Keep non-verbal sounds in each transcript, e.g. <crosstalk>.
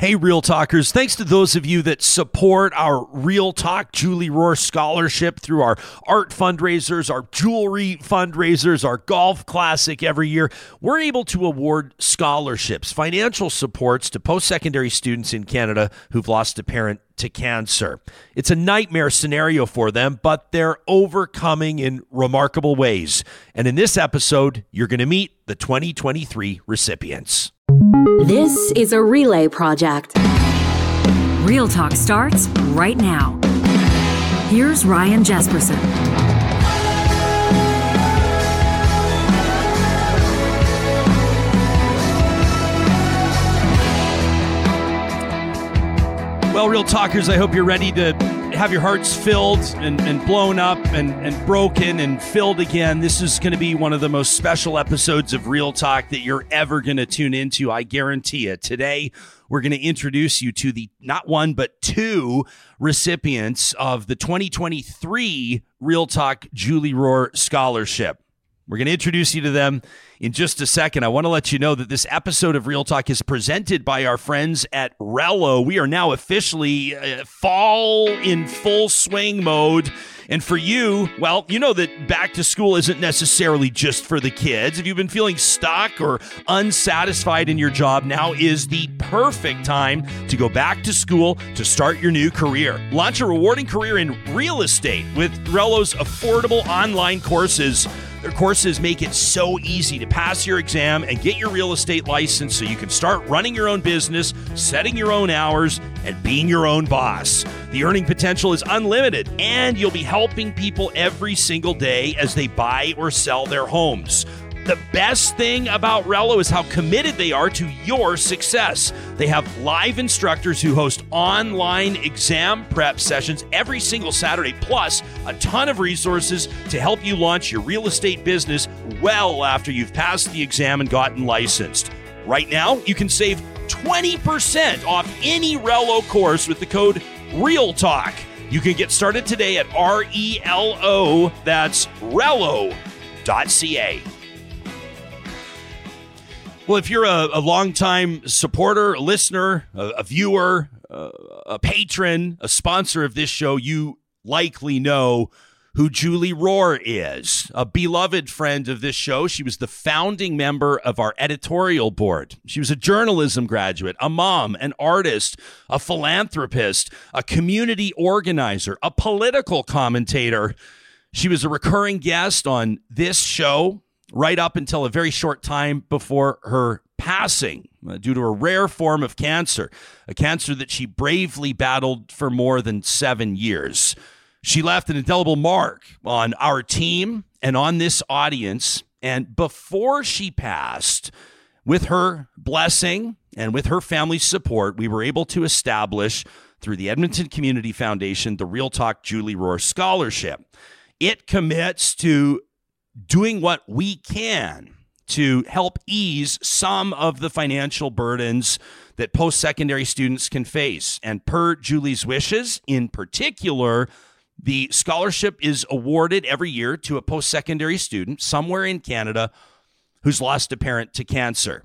Hey, Real Talkers. Thanks to those of you that support our Real Talk Julie Rohr Scholarship through our art fundraisers, our jewelry fundraisers, our golf classic every year. We're able to award scholarships, financial supports to post secondary students in Canada who've lost a parent to cancer. It's a nightmare scenario for them, but they're overcoming in remarkable ways. And in this episode, you're going to meet the 2023 recipients. This is a relay project. Real Talk starts right now. Here's Ryan Jespersen. Well, Real Talkers, I hope you're ready to have your hearts filled and, and blown up and, and broken and filled again. This is going to be one of the most special episodes of Real Talk that you're ever going to tune into. I guarantee it. Today, we're going to introduce you to the not one, but two recipients of the 2023 Real Talk Julie Rohr Scholarship. We're going to introduce you to them in just a second. I want to let you know that this episode of Real Talk is presented by our friends at Rello. We are now officially uh, fall in full swing mode. And for you, well, you know that back to school isn't necessarily just for the kids. If you've been feeling stuck or unsatisfied in your job, now is the perfect time to go back to school to start your new career. Launch a rewarding career in real estate with Rello's affordable online courses. Their courses make it so easy to pass your exam and get your real estate license so you can start running your own business, setting your own hours, and being your own boss. The earning potential is unlimited, and you'll be helping people every single day as they buy or sell their homes. The best thing about Rello is how committed they are to your success. They have live instructors who host online exam prep sessions every single Saturday, plus a ton of resources to help you launch your real estate business well after you've passed the exam and gotten licensed. Right now, you can save 20% off any Rello course with the code REALTALK. You can get started today at R E L O, that's Rello.ca. Well, if you're a, a longtime supporter, a listener, a, a viewer, a, a patron, a sponsor of this show, you likely know who Julie Rohr is, a beloved friend of this show. She was the founding member of our editorial board. She was a journalism graduate, a mom, an artist, a philanthropist, a community organizer, a political commentator. She was a recurring guest on this show right up until a very short time before her passing uh, due to a rare form of cancer, a cancer that she bravely battled for more than seven years. She left an indelible mark on our team and on this audience. And before she passed, with her blessing and with her family's support, we were able to establish through the Edmonton Community Foundation the Real Talk Julie Rohr Scholarship. It commits to doing what we can to help ease some of the financial burdens that post secondary students can face. And per Julie's wishes, in particular, the scholarship is awarded every year to a post secondary student somewhere in Canada who's lost a parent to cancer.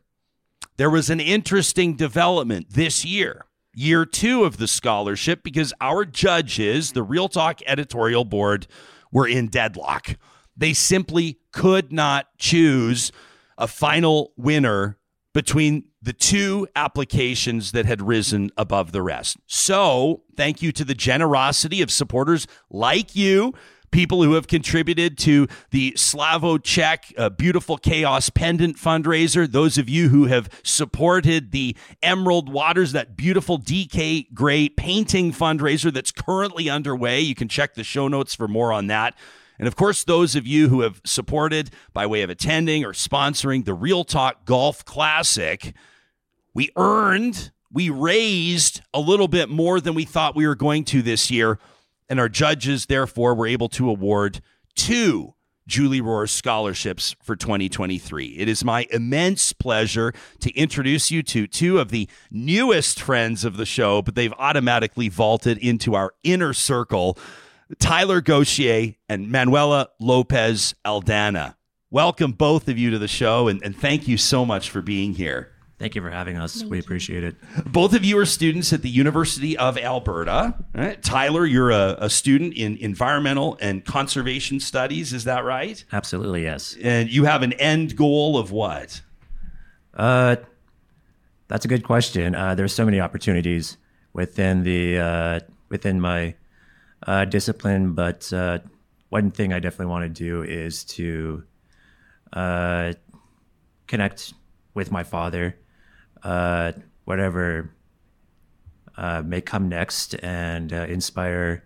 There was an interesting development this year, year two of the scholarship, because our judges, the Real Talk editorial board, were in deadlock. They simply could not choose a final winner between the two applications that had risen above the rest. So, thank you to the generosity of supporters like you, people who have contributed to the Slavo Czech uh, Beautiful Chaos Pendant fundraiser, those of you who have supported the Emerald Waters, that beautiful DK Gray painting fundraiser that's currently underway. You can check the show notes for more on that. And of course, those of you who have supported by way of attending or sponsoring the Real Talk Golf Classic, we earned, we raised a little bit more than we thought we were going to this year. And our judges, therefore, were able to award two Julie Rohr scholarships for 2023. It is my immense pleasure to introduce you to two of the newest friends of the show, but they've automatically vaulted into our inner circle. Tyler Gauchier and Manuela Lopez Aldana. Welcome, both of you, to the show, and, and thank you so much for being here. Thank you for having us. we appreciate it. Both of you are students at the University of Alberta. Right? Tyler, you're a, a student in environmental and conservation studies. Is that right? Absolutely, yes. And you have an end goal of what? Uh, that's a good question. Uh, there's so many opportunities within the uh, within my uh, discipline, but uh, one thing I definitely want to do is to uh, connect with my father, uh, whatever uh, may come next, and uh, inspire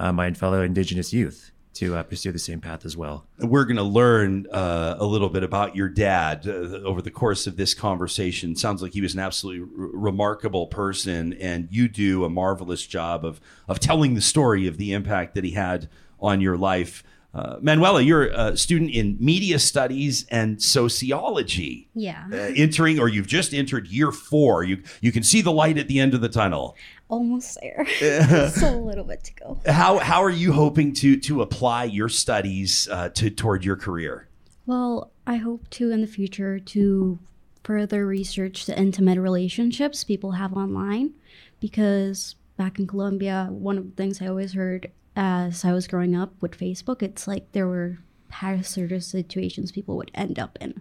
my fellow Indigenous youth to uh, pursue the same path as well. We're going to learn uh, a little bit about your dad uh, over the course of this conversation. Sounds like he was an absolutely r- remarkable person, and you do a marvelous job of of telling the story of the impact that he had on your life. Uh, Manuela, you're a student in media studies and sociology. Yeah. Uh, entering, or you've just entered year four. You you can see the light at the end of the tunnel. Almost there. <laughs> A little bit to go. How how are you hoping to to apply your studies uh, to toward your career? Well, I hope to in the future to further research the intimate relationships people have online because back in Colombia, one of the things I always heard as I was growing up with Facebook, it's like there were hazardous situations people would end up in.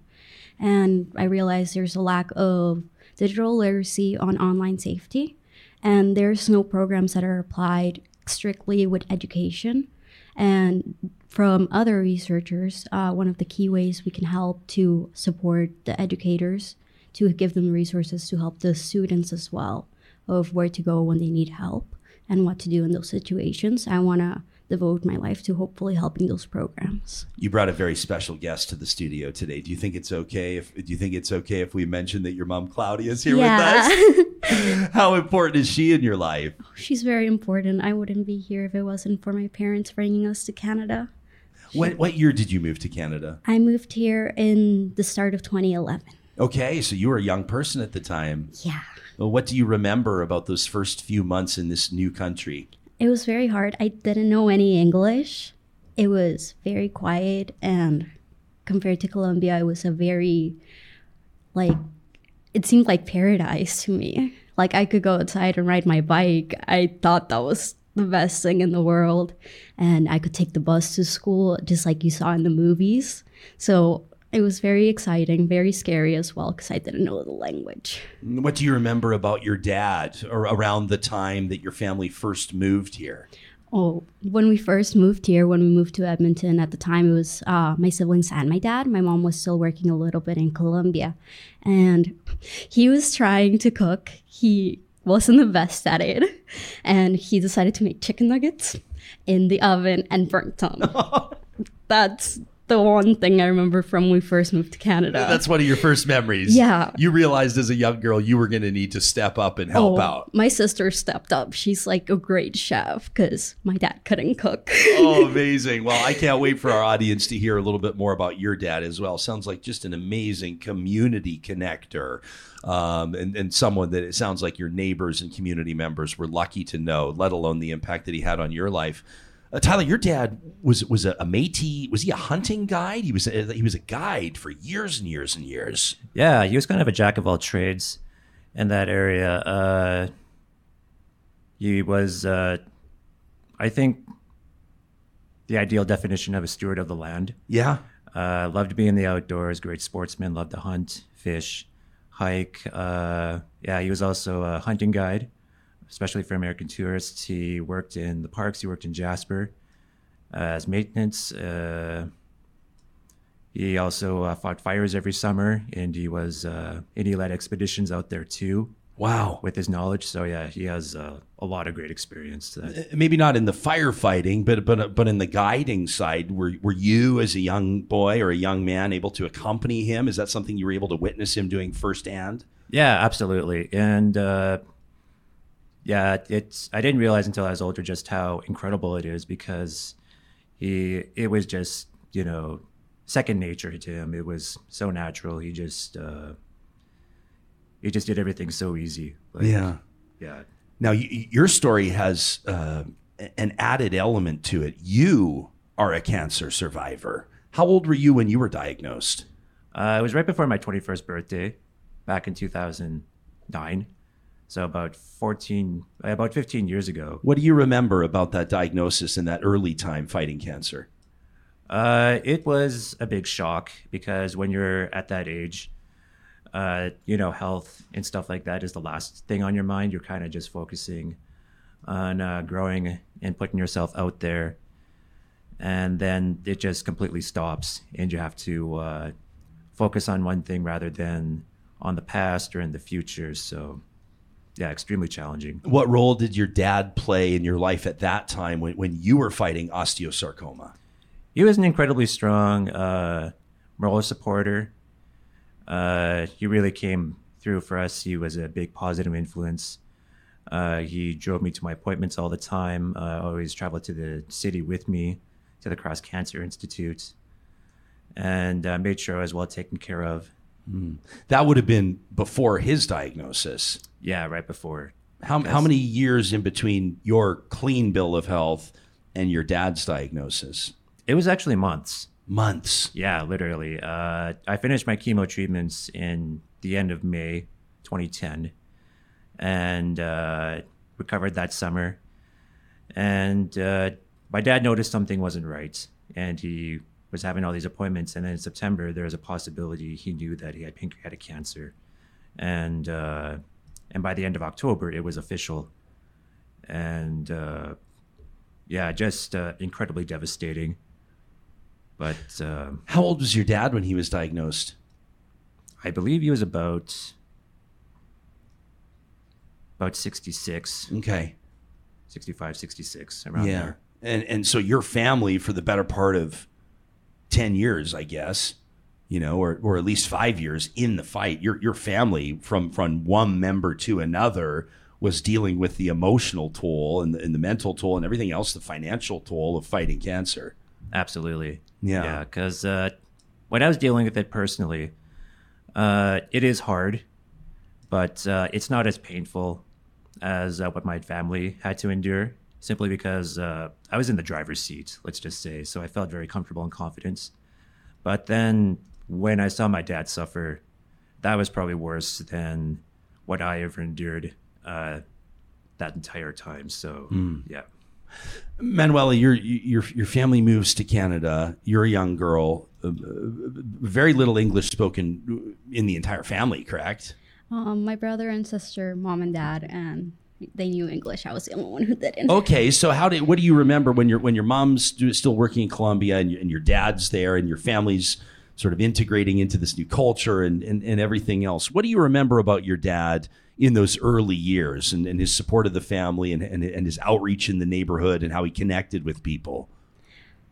And I realized there's a lack of digital literacy on online safety, and there's no programs that are applied strictly with education. And from other researchers, uh, one of the key ways we can help to support the educators to give them resources to help the students as well of where to go when they need help and what to do in those situations. I want to devote my life to hopefully helping those programs. You brought a very special guest to the studio today. Do you think it's okay if do you think it's okay if we mention that your mom Claudia is here with us? <laughs> How important is she in your life? Oh, she's very important. I wouldn't be here if it wasn't for my parents bringing us to Canada. What what year did you move to Canada? I moved here in the start of 2011. Okay, so you were a young person at the time. Yeah. Well, what do you remember about those first few months in this new country? It was very hard. I didn't know any English. It was very quiet and compared to Colombia, it was a very like it seemed like paradise to me. Like I could go outside and ride my bike. I thought that was the best thing in the world and I could take the bus to school just like you saw in the movies. So it was very exciting, very scary as well because I didn't know the language. What do you remember about your dad or around the time that your family first moved here? Oh, when we first moved here, when we moved to Edmonton, at the time it was uh, my siblings and my dad. My mom was still working a little bit in Colombia, and he was trying to cook. He wasn't the best at it, and he decided to make chicken nuggets in the oven and burnt them. <laughs> That's the one thing I remember from when we first moved to Canada. That's one of your first memories. Yeah. You realized as a young girl you were going to need to step up and help Oh, out. My sister stepped up. She's like a great chef because my dad couldn't cook. oh, <laughs> amazing. Well, I can't wait for our audience to hear a little bit more about your dad as well. Sounds like just an amazing community connector. Um, and, and someone that it sounds like your neighbors and community members were lucky to know, let alone the impact that he had on your life. Uh, Tyler, your dad was was a, a Métis. Was he a hunting guide? He was a, he was a guide for years and years and years. Yeah, he was kind of a jack of all trades in that area. Uh, he was, uh, I think, the ideal definition of a steward of the land. Yeah. Uh, loved to be in the outdoors, great sportsman, loved to hunt, fish, hike. Uh, yeah, he was also a hunting guide, especially for American tourists. He worked in the parks, he worked in Jasper uh, as maintenance. Uh, he also uh, fought fires every summer, and he was uh, and he led expeditions out there too Wow. with his knowledge. So yeah, he has uh, a lot of great experience. That, maybe not in the firefighting, but but but in the guiding side, were were you as a young boy or a young man able to accompany him? Is that something you were able to witness him doing firsthand? Yeah, absolutely. And uh, yeah, it's I didn't realize until I was older just how incredible it is because he it was just you know second nature to him. It was so natural. He just uh, he just did everything so easy. Like, Yeah. yeah. Now y your story has uh, an added element to it. You are a cancer survivor. How old were you when you were diagnosed? Uh, it was right before my twenty first birthday, back in 2009. So about 14, about 15 years ago. What do you remember about that diagnosis and that early time fighting cancer? Uh, it was a big shock because when you're at that age, uh, you know, health and stuff like that is the last thing on your mind. You're kind of just focusing on uh, growing and putting yourself out there. And then it just completely stops, and you have to uh, focus on one thing rather than on the past or in the future. So, yeah, extremely challenging. What role did your dad play in your life at that time when, when you were fighting osteosarcoma? He was an incredibly strong uh, moral supporter. Uh, he really came through for us. He was a big positive influence. Uh, he drove me to my appointments all the time. Uh, always traveled to the city with me to the Cross Cancer Institute, and uh, made sure I was well taken care of. That would have been before his diagnosis. Yeah, right before. How, how many years in between your clean bill of health and your dad's diagnosis? It was actually months. Months. Yeah, literally. Uh, I finished my chemo treatments in the end of May 2010 and uh, recovered that summer. And uh, my dad noticed something wasn't right and he was having all these appointments. And then in September, there was a possibility he knew that he had pancreatic cancer. And, uh, and by the end of October, it was official. And uh, yeah, just uh, incredibly devastating. But um, How old was your dad when he was diagnosed? I believe he was about about 66, Okay. 65, 66 around yeah. there. And and so your family for the better part of 10 years, I guess, you know, or or at least 5 years in the fight, your your family from from one member to another was dealing with the emotional toll and the, and the mental toll and everything else, the financial toll of fighting cancer. Absolutely. Yeah. Yeah, cuz uh when I was dealing with it personally, uh it is hard, but uh it's not as painful as uh, what my family had to endure simply because uh, I was in the driver's seat, let's just say. So I felt very comfortable and confident. But then when I saw my dad suffer, that was probably worse than what I ever endured uh, that entire time. So, yeah. Manuela, your your your family moves to Canada. You're a young girl. Uh, very little English spoken in the entire family, correct? Um, my brother and sister, mom and dad, and they knew English. I was the only one who didn't. Okay, so how did what do you remember when your when your mom's still working in Colombia and, your- and your dad's there and your family's sort of integrating into this new culture and, and, and everything else? What do you remember about your dad in those early years and, and his support of the family and, and, and his outreach in the neighborhood and how he connected with people?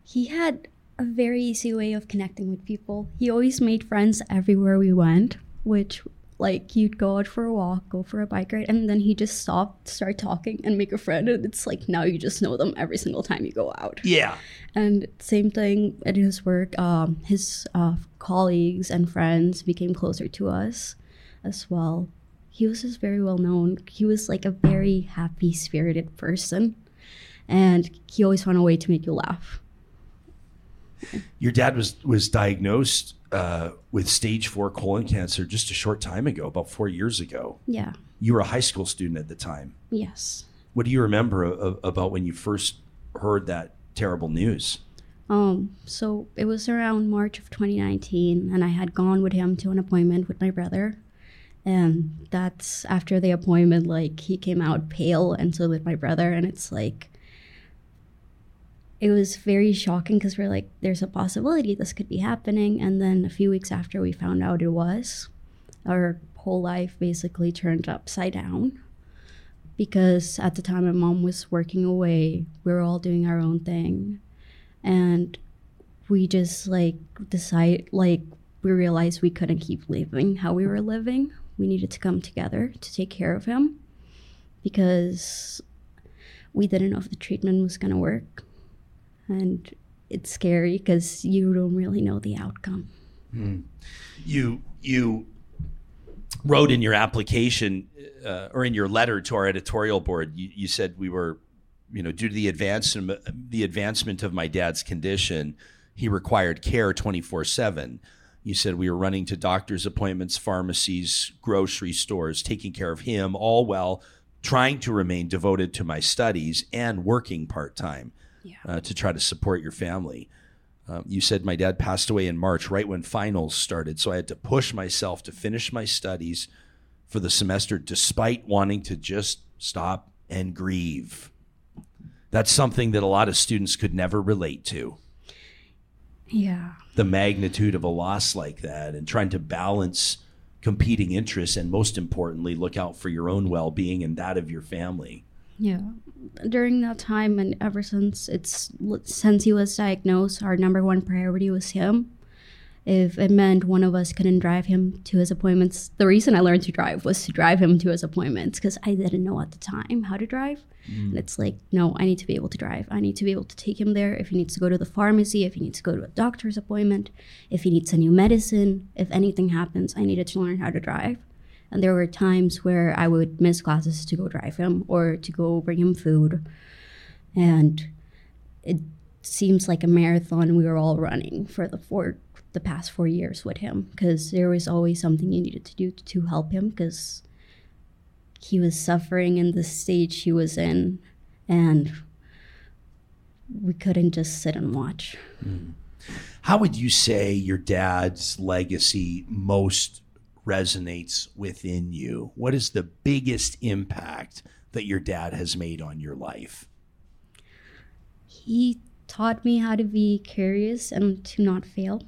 He had a very easy way of connecting with people. He always made friends everywhere we went, which like you'd go out for a walk, go for a bike ride, and then he just stopped, start talking, and make a friend. And it's like now you just know them every single time you go out. Yeah. And same thing at his work. Um, his uh, colleagues and friends became closer to us as well. He was just very well known. He was like a very happy spirited person, and he always found a way to make you laugh. Your dad was was diagnosed uh, with stage four colon cancer just a short time ago, about four years ago. Yeah. You were a high school student at the time. Yes. What do you remember about when you first heard that terrible news? Um, so it was around March of 2019, and I had gone with him to an appointment with my brother. And that's after the appointment, like he came out pale, and so did my brother. And it's like, it was very shocking because we're like, there's a possibility this could be happening. And then a few weeks after we found out it was, our whole life basically turned upside down. Because at the time my mom was working away, we were all doing our own thing. And we just like decide like we realized we couldn't keep living how we were living. We needed to come together to take care of him because we didn't know if the treatment was to work and it's scary because you don't really know the outcome You you wrote in your application uh, or in your letter to our editorial board. You, you said we were, you know, due to the advancement the advancement of my dad's condition, he required care twenty four seven. You said we were running to doctor's appointments, pharmacies, grocery stores, taking care of him, all while trying to remain devoted to my studies and working part time Yeah. uh, to try to support your family. Um, you said my dad passed away in March, right when finals started. So I had to push myself to finish my studies for the semester, despite wanting to just stop and grieve. That's something that a lot of students could never relate to Yeah. the magnitude of a loss like that and trying to balance competing interests and most importantly look out for your own well-being and that of your family Yeah. During that time and ever since it's since he was diagnosed, our number one priority was him. If it meant one of us couldn't drive him to his appointments, the reason I learned to drive was to drive him to his appointments because I didn't know at the time how to drive. Mm. And it's like, no, I need to be able to drive. I need to be able to take him there. If he needs to go to the pharmacy, if he needs to go to a doctor's appointment, if he needs a new medicine, if anything happens, I needed to learn how to drive. And there were times where I would miss classes to go drive him or to go bring him food. And it seems like a marathon we were all running for the four the past four years with him because there was always something you needed to do to help him because he was suffering in the stage he was in and we couldn't just sit and watch. Hmm. how would you say your dad's legacy most resonates within you what is the biggest impact that your dad has made on your life he taught me how to be curious and to not fail.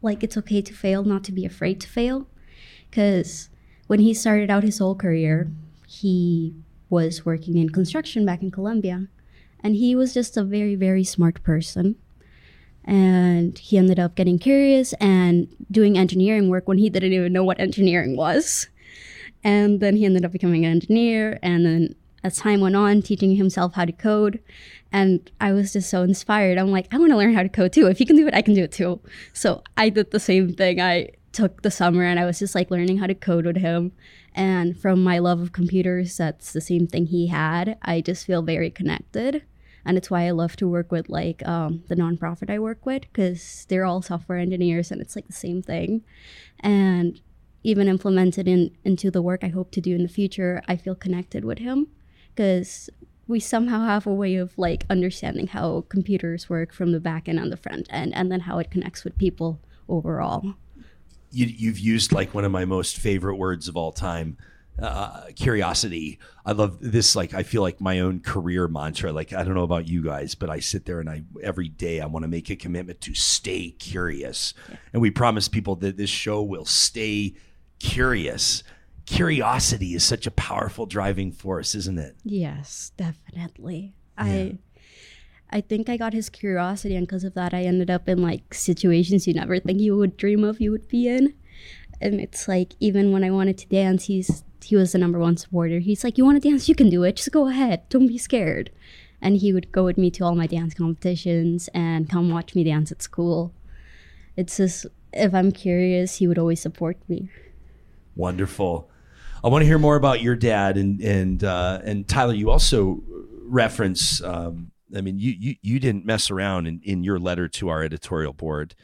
Like it's okay to fail, not to be afraid to fail. Because when he started out his whole career, he was working in construction back in Colombia. And he was just a very, very smart person. And he ended up getting curious and doing engineering work when he didn't even know what engineering was. And then he ended up becoming an engineer. And then as time went on, teaching himself how to code. And I was just so inspired. I'm like, I want to learn how to code too. If you can do it, I can do it too. So I did the same thing. I took the summer and I was just like learning how to code with him. And from my love of computers, that's the same thing he had. I just feel very connected. And it's why I love to work with like um, the nonprofit I work with because they're all software engineers and it's like the same thing. And even implemented in into the work I hope to do in the future, I feel connected with him because we somehow have a way of like understanding how computers work from the back end and the front end and then how it connects with people overall. you, you've used like one of my most favorite words of all time uh, curiosity. I love this like i feel like my own career mantra. Like i don't know about you guys but i sit there and i every day i want to make a commitment to stay curious. And we promise people that this show will stay curious. Curiosity is such a powerful driving force isn't it? Yes, definitely. I I think I got his curiosity and because of that I ended up in like situations you never think you would dream of you would be in. And it's like even when I wanted to dance, he's he was the number one supporter. He's like, You wanna dance, you can do it. Just go ahead. Don't be scared. And he would go with me to all my dance competitions and come watch me dance at school. It's just if I'm curious, he would always support me. Wonderful. I want to hear more about your dad and and uh, and Tyler. You also reference. Um, I mean, you you you didn't mess around in, in your letter to our editorial board,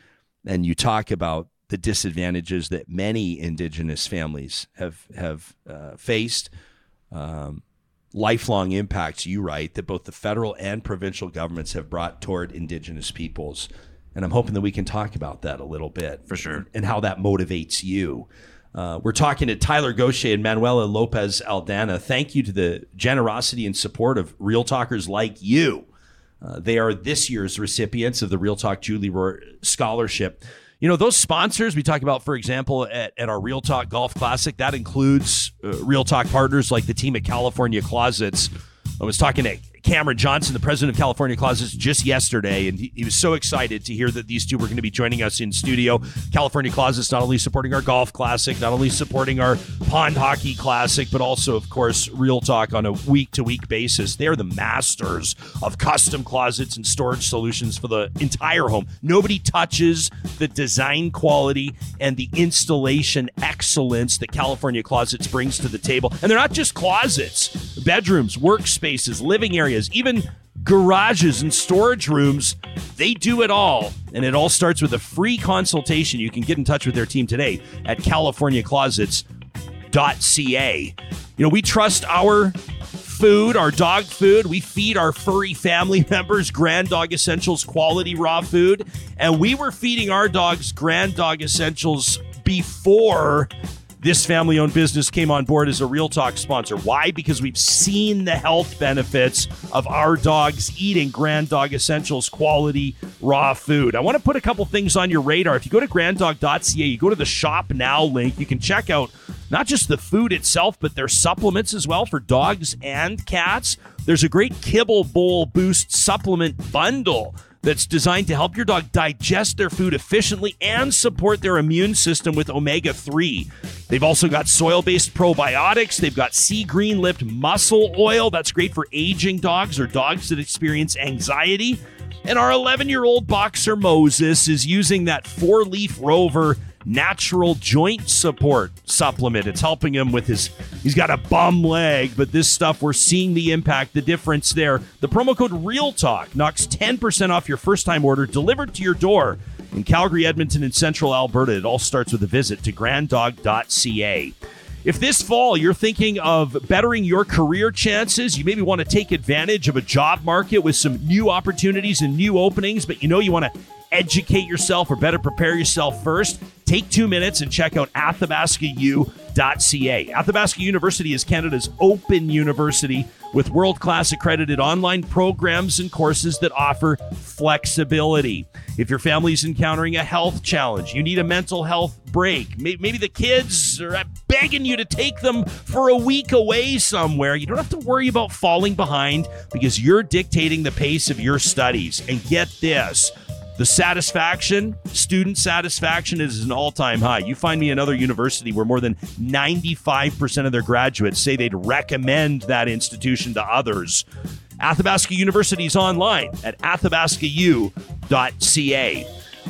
and you talk about the disadvantages that many Indigenous families have have uh, faced. Um, lifelong impacts. You write that both the federal and provincial governments have brought toward Indigenous peoples, and I'm hoping that we can talk about that a little bit For sure. and how that motivates you. Uh, we're talking to Tyler Gauchier and Manuela Lopez Aldana. Thank you to the generosity and support of Real Talkers like you. Uh, they are this year's recipients of the Real Talk Julie Rohr Scholarship. You know, those sponsors we talk about, for example, at, at our Real Talk Golf Classic, that includes uh, Real Talk partners like the team at California Closets. I was talking to Cameron Johnson, the president of California Closets, just yesterday, and he, he was so excited to hear that these two were going to be joining us in studio. California Closets not only supporting our golf classic, not only supporting our pond hockey classic, but also, of course, Real Talk on a week to week basis. They're the masters of custom closets and storage solutions for the entire home. Nobody touches the design quality and the installation excellence that California Closets brings to the table. And they're not just closets, bedrooms, workspaces, living areas, even garages and storage rooms. They do it all. And it all starts with a free consultation. You can get in touch with their team today at californiaclosets.ca. You know, we trust our food, our dog food. We feed our furry family <laughs> members Grand Dog Essentials quality raw food. And we were feeding our dogs Grand Dog Essentials before this family owned business came on board as a Real Talk sponsor. Why? Because we've seen the health benefits of our dogs eating Grand Dog Essentials quality raw food. I want to put a couple things on your radar. If you go to granddog.ca, you go to the shop now link, you can check out not just the food itself, but their supplements as well for dogs and cats. There's a great Kibble Bowl Boost supplement bundle that's designed to help your dog digest their food efficiently and support their immune system with omega 3. They've also got soil based probiotics. They've got sea green lipped mussel oil. That's great for aging dogs or dogs that experience anxiety. And our 11 year old boxer Moses is using that four leaf rover natural joint support supplement. It's helping him with his, he's got a bum leg, but this stuff, we're seeing the impact, the difference there. The promo code Real Talk knocks 10% off your first time order delivered to your door in Calgary, Edmonton, and Central Alberta. It all starts with a visit to granddog.ca. If this fall you're thinking of bettering your career chances, you maybe want to take advantage of a job market with some new opportunities and new openings, but you know you want to educate yourself or better prepare yourself first, take two minutes and check out athabascau.ca. Athabasca University is Canada's open university with world class accredited online programs and courses that offer flexibility. If your family's encountering a health challenge, you need a mental health break, maybe the kids are begging you to take them for a week away somewhere, you don't have to worry about falling behind because you're dictating the pace of your studies. And get this, the satisfaction, student satisfaction is an all time high. You find me another university where more than 95% of their graduates say they'd recommend that institution to others. Athabasca University is online at athabascau.ca.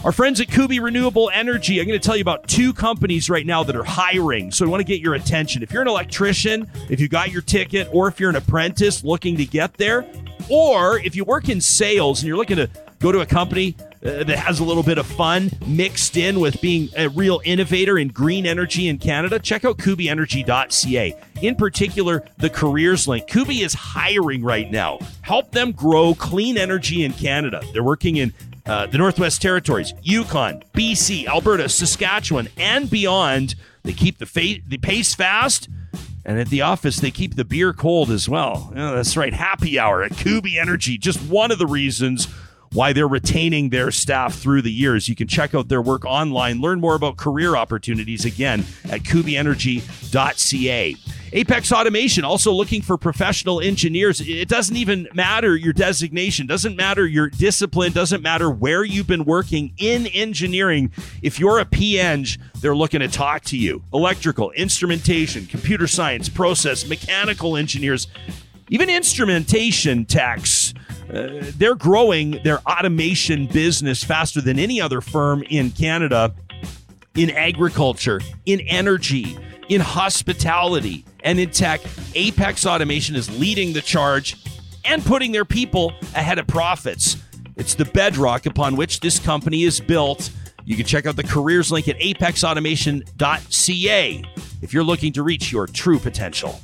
Our friends at Kuby Renewable Energy, I'm going to tell you about two companies right now that are hiring. So I want to get your attention. If you're an electrician, if you got your ticket, or if you're an apprentice looking to get there, or if you work in sales and you're looking to go to a company uh, that has a little bit of fun mixed in with being a real innovator in green energy in Canada, check out kubyenergy.ca. In particular, the careers link. Kuby is hiring right now. Help them grow clean energy in Canada. They're working in uh, the Northwest Territories, Yukon, BC, Alberta, Saskatchewan, and beyond. They keep the, fa- the pace fast. And at the office, they keep the beer cold as well. Yeah, that's right. Happy hour at Kuby Energy. Just one of the reasons why they're retaining their staff through the years. You can check out their work online, learn more about career opportunities again at kubyenergy.ca. Apex Automation also looking for professional engineers. It doesn't even matter your designation, doesn't matter your discipline, doesn't matter where you've been working in engineering. If you're a PEng, they're looking to talk to you. Electrical, instrumentation, computer science, process, mechanical engineers, even instrumentation techs. Uh, they're growing their automation business faster than any other firm in Canada in agriculture, in energy, in hospitality, and in tech. Apex Automation is leading the charge and putting their people ahead of profits. It's the bedrock upon which this company is built. You can check out the careers link at apexautomation.ca if you're looking to reach your true potential.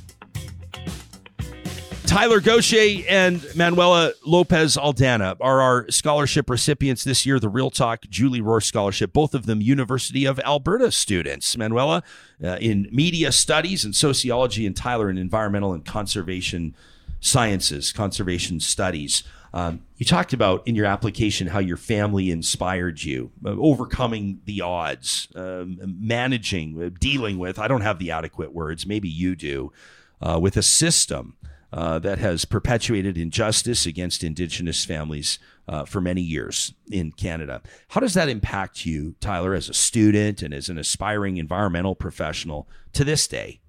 Tyler Gauchier and Manuela Lopez Aldana are our scholarship recipients this year, the Real Talk Julie Rohr Scholarship, both of them University of Alberta students. Manuela uh, in media studies and sociology, and Tyler in environmental and conservation sciences, conservation studies. Um, you talked about in your application how your family inspired you, uh, overcoming the odds, um, managing, uh, dealing with, I don't have the adequate words, maybe you do, uh, with a system uh, that has perpetuated injustice against Indigenous families uh, for many years in Canada. How does that impact you, Tyler, as a student and as an aspiring environmental professional to this day?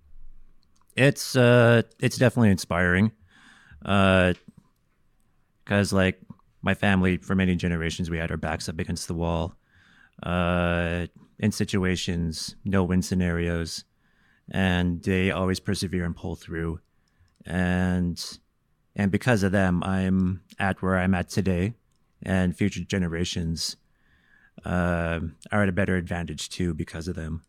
It's uh, it's definitely inspiring, because uh, like my family, for many generations, we had our backs up against the wall, uh, in situations, no win scenarios, and they always persevere and pull through and and because of them, I'm at where I'm at today, and future generations uh, are at a better advantage too because of them.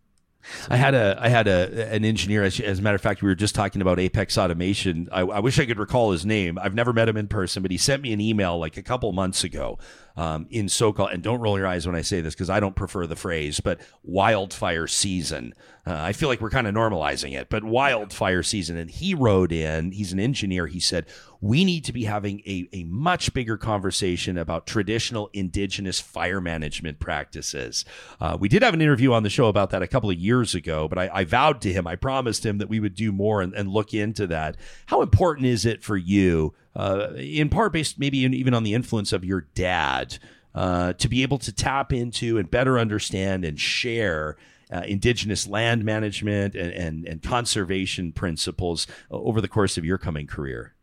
I had a I had a an engineer. As, as a matter of fact, we were just talking about Apex Automation. I, I, wish I could recall his name. I've never met him in person, but he sent me an email like a couple months ago um, in SoCal. And don't roll your eyes when I say this because I don't prefer the phrase, but wildfire season. Uh, I feel like we're kind of normalizing it, but wildfire season. And he wrote in, he's an engineer. He said, We need to be having a, a much bigger conversation about traditional indigenous fire management practices. Uh, we did have an interview on the show about that a couple of years ago, but I, I vowed to him, I promised him that we would do more and, and look into that. How important is it for you? Uh, in part based maybe even on the influence of your dad, uh, to be able to tap into and better understand and share uh, indigenous land management and, and, and conservation principles over the course of your coming career?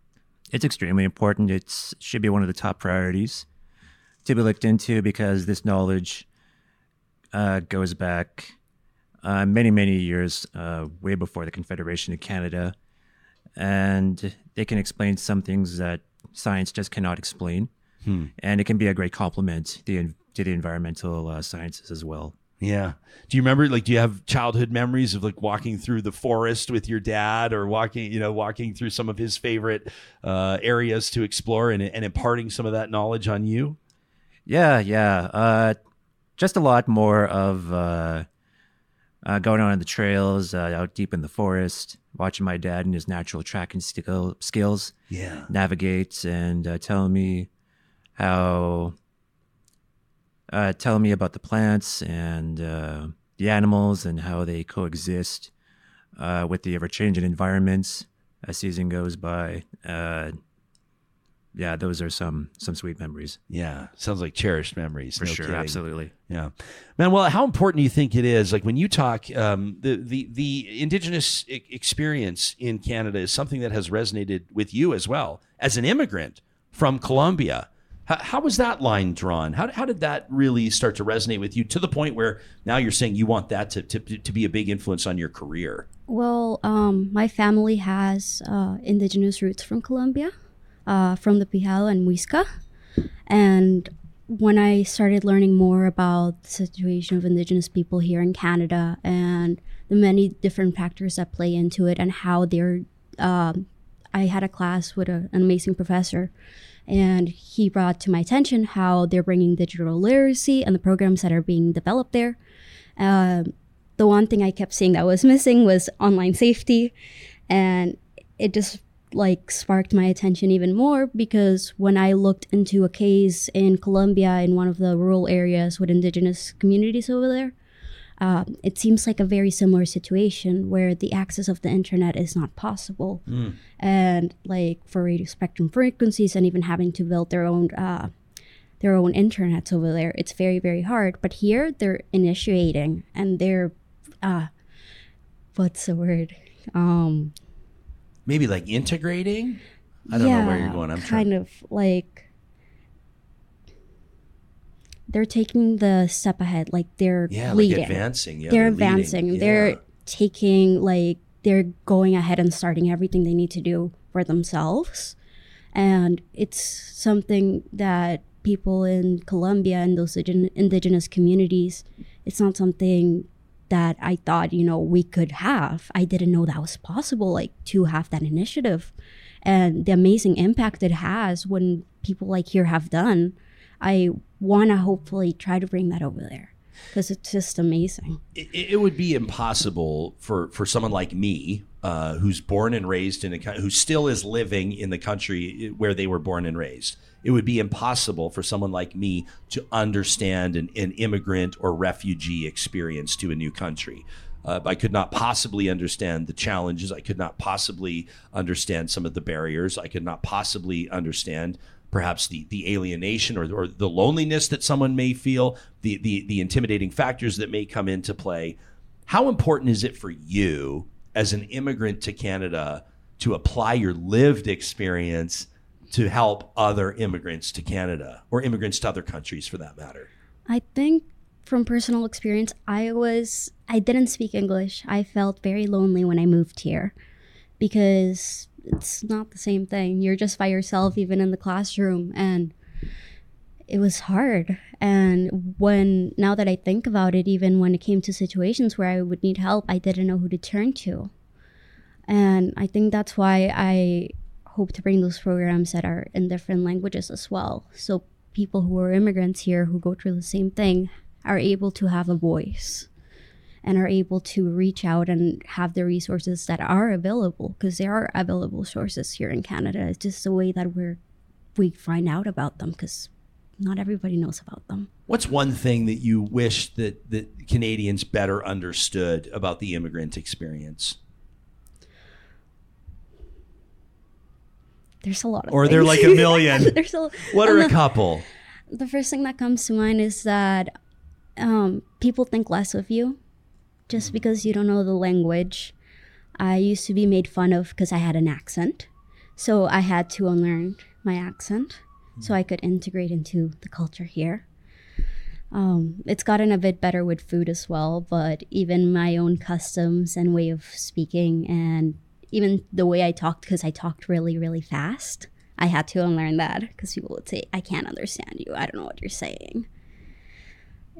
It's extremely important. It should be one of the top priorities to be looked into because this knowledge uh, goes back uh, many, many years, uh, way before the Confederation of Canada and they can explain some things that science just cannot explain. Hmm. And it can be a great complement to the, environmental uh, sciences as well. Yeah. Do you remember like do you have childhood memories of like walking through the forest with your dad or walking, you know, walking through some of his favorite uh, areas to explore and, and imparting some of that knowledge on you? Yeah, yeah. Uh, just a lot more of uh, going on the trails uh, out deep in the forest, watching my dad and his natural tracking skill, skills yeah. navigate and uh, telling me how, uh, telling me about the plants and uh, the animals and how they coexist uh, with the ever changing environments as season goes by yeah, those are some some sweet memories. Yeah, sounds like cherished memories. For no sure, kidding. absolutely. Yeah, man. Well, how important do you think it is? Like when you talk, um, the the the indigenous I- experience in Canada is something that has resonated with you as well as an immigrant from Colombia. How, how was that line drawn? How, how did that really start to resonate with you to the point where now you're saying you want that to, to, to be a big influence on your career? Well, um, my family has uh, indigenous roots from Colombia uh, from the Pijao and Muisca. And when I started learning more about the situation of Indigenous people here in Canada and the many different factors that play into it and how they're, um, I had a class with a, an amazing professor, and he brought to my attention how they're bringing digital literacy and the programs that are being developed there. Uh, the one thing I kept seeing that was missing was online safety, and it just like sparked my attention even more because when I looked into a case in Colombia in one of the rural areas with indigenous communities over there, uh, it seems like a very similar situation where the access of the internet is not possible, mm. and like for radio spectrum frequencies and even having to build their own uh, their own internets over there, it's very very hard. But here they're initiating and they're uh, what's the word? Um, maybe like integrating. I don't yeah, know where you're going. I'm kind trying. of like they're taking the step ahead, like they're yeah, leading. like advancing. Yeah, they're, they're advancing. Yeah. They're taking like they're going ahead and starting everything they need to do for themselves, and it's something that people in Colombia and those indigenous communities, it's not something that I thought, you know, we could have. I didn't know that was possible, like to have that initiative and the amazing impact it has when people like here have done. I want to hopefully try to bring that over there because it's just amazing. It, it, would be impossible for, for someone like me, uh, who's born and raised in a who still is living in the country where they were born and raised it would be impossible for someone like me to understand an, an immigrant or refugee experience to a new country. Uh, I could not possibly understand the challenges. I could not possibly understand some of the barriers. I could not possibly understand perhaps the, the alienation or, or the loneliness that someone may feel, the, the, the intimidating factors that may come into play. How important is it for you as an immigrant to Canada to apply your lived experience to help other immigrants to Canada or immigrants to other countries for that matter? I think from personal experience, I was I didn't speak English. I felt very lonely when I moved here because it's not the same thing. You're just by yourself, even in the classroom, and it was hard. And when now that I think about it, even when it came to situations where I would need help, I didn't know who to turn to. And I think that's why I hope to bring those programs that are in different languages as well. So people who are immigrants here who go through the same thing are able to have a voice and are able to reach out and have the resources that are available because there are available sources here in Canada. It's just the way that we're we find out about them because not everybody knows about them. What's one thing that you wish that, that Canadians better understood about the immigrant experience? There's a lot of Or they're like a million. <laughs> There's a, What are a the- couple? the first thing that comes to mind is that um, people think less of you just because you don't know the language. I used to be made fun of because I had an accent. So I had to unlearn my accent so I could integrate into the culture here. Um, it's gotten a bit better with food as well, but even my own customs and way of speaking, and even the way I talked, because I talked really, really fast, I had to unlearn that because people would say, I can't understand you. I don't know what you're saying.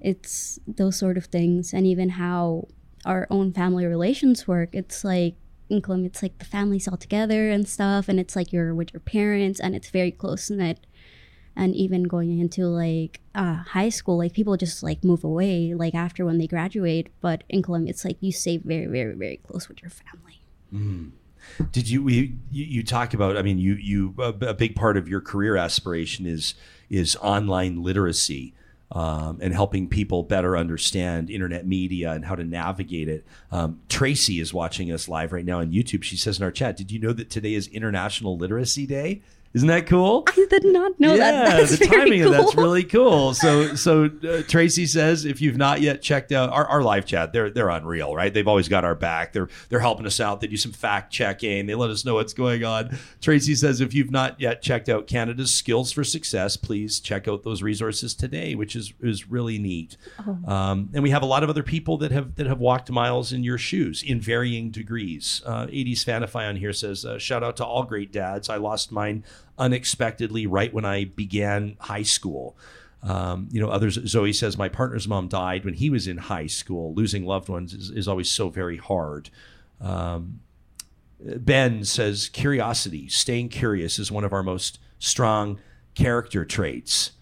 It's those sort of things, and even how our own family relations work. It's like in Colombia, it's like the family's all together and stuff, and it's like you're with your parents, and it's very close knit. And even going into like uh, high school, like people just like move away like after when they graduate. But in Colombia, it's like you stay very, very, very close with your family. Did you, you you talk about? I mean, you you a big part of your career aspiration is is online literacy um, and helping people better understand internet media and how to navigate it. Um, Tracy is watching us live right now on YouTube. She says in our chat, "Did you know that today is International Literacy Day?" Isn't that cool? I did not know yeah, that. That's the timing cool. of that's really cool. So, <laughs> so uh, Tracy says, if you've not yet checked out our, our live chat, they're they're unreal, right? They've always got our back. They're they're helping us out. They do some fact checking. They let us know what's going on. Tracy says, if you've not yet checked out Canada's Skills for Success, please check out those resources today, which is is really neat. Um, and we have a lot of other people that have that have walked miles in your shoes in varying degrees. Uh, 80s Fanify on here says, uh, shout out to all great dads. I lost mine unexpectedly right when I began high school. Um, you know, others. Zoe says my partner's mom died when he was in high school. Losing loved ones is, is always so very hard. Um, Ben says curiosity, staying curious is one of our most strong character traits.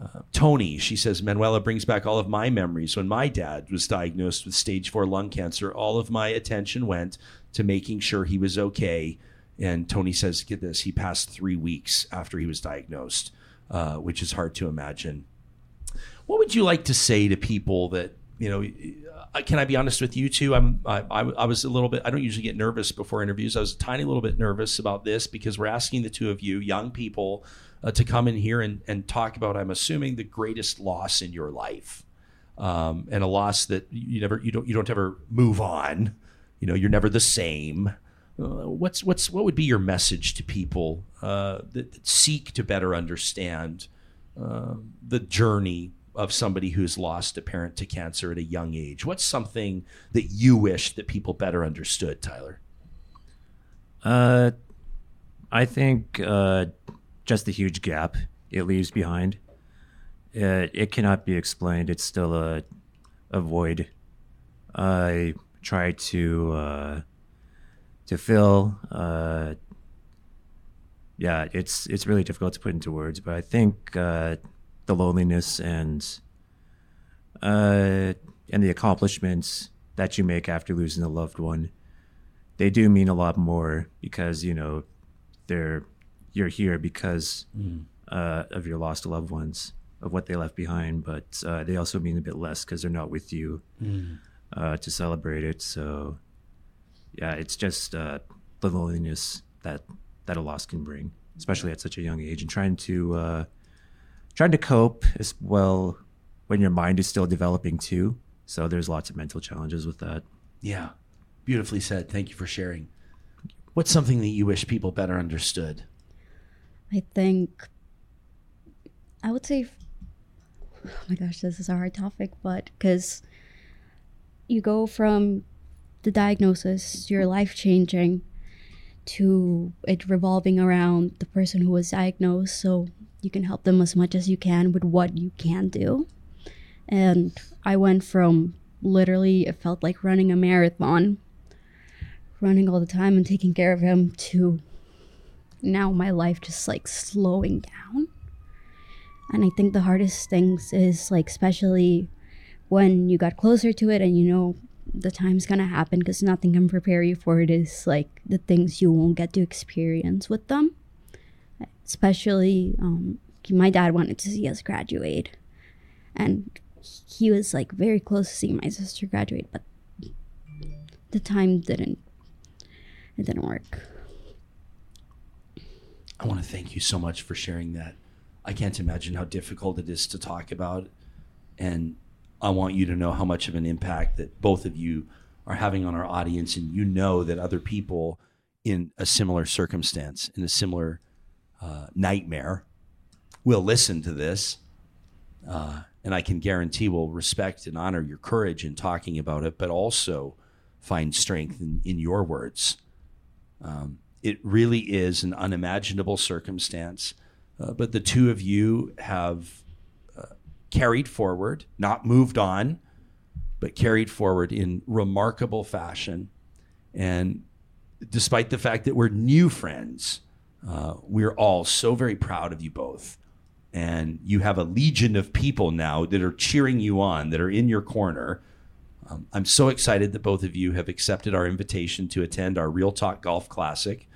Uh, Tony, she says, Manuela brings back all of my memories. When my dad was diagnosed with stage four lung cancer, all of my attention went to making sure he was okay. And Tony says, get this, he passed three weeks after he was diagnosed, uh, which is hard to imagine. What would you like to say to people that, you know, uh, can I be honest with you too? I'm, I, I, was a little bit, I don't usually get nervous before interviews. I was a tiny little bit nervous about this because we're asking the two of you, young people, uh, to come in here and, and talk about, I'm assuming, the greatest loss in your life. Um, and a loss that you never, you don't, you don't ever move on. You know, you're never the same. Uh, what's what's what would be your message to people uh, that, that seek to better understand uh, the journey of somebody who's lost a parent to cancer at a young age? What's something that you wish that people better understood, Tyler? Uh, I think uh, just the huge gap it leaves behind. It, it cannot be explained. It's still a, a void. I try to uh, to fill. Uh, yeah, it's it's really difficult to put into words, but I think uh, the loneliness and uh, and the accomplishments that you make after losing a loved one they do mean a lot more because you know they're you're here because uh, of your lost loved ones of what they left behind but uh, they also mean a bit less because they're not with you uh, to celebrate it so yeah it's just uh, the loneliness that that a loss can bring especially at such a young age and trying to uh, trying to cope as well when your mind is still developing too so there's lots of mental challenges with that Yeah, beautifully said. Thank you for sharing. What's something that you wish people better understood? I think I would say, oh my gosh, this is a hard topic, but because you go from the diagnosis, your life changing, to it revolving around the person who was diagnosed so you can help them as much as you can with what you can do. And I went from literally, it felt like running a marathon, running all the time and taking care of him, to now my life just like slowing down. And I think the hardest things is like, especially when you got closer to it and you know the time's gonna happen because nothing can prepare you for it is like the things you won't get to experience with them especially um, my dad wanted to see us graduate and he was like very close to seeing my sister graduate but the time didn't it didn't work I want to thank you so much for sharing that. I can't imagine how difficult it is to talk about. And I want you to know how much of an impact that both of you are having on our audience. And you know that other people in a similar circumstance, in a similar uh, nightmare, will listen to this. Uh, and I can guarantee will respect and honor your courage in talking about it, but also find strength in, in your words. Um, it really is an unimaginable circumstance. Uh, but the two of you have carried forward, not moved on, but carried forward in remarkable fashion. And despite the fact that we're new friends, uh, we're all so very proud of you both. And you have a legion of people now that are cheering you on, that are in your corner. Um, I'm so excited that both of you have accepted our invitation to attend our Real Talk Golf Classic.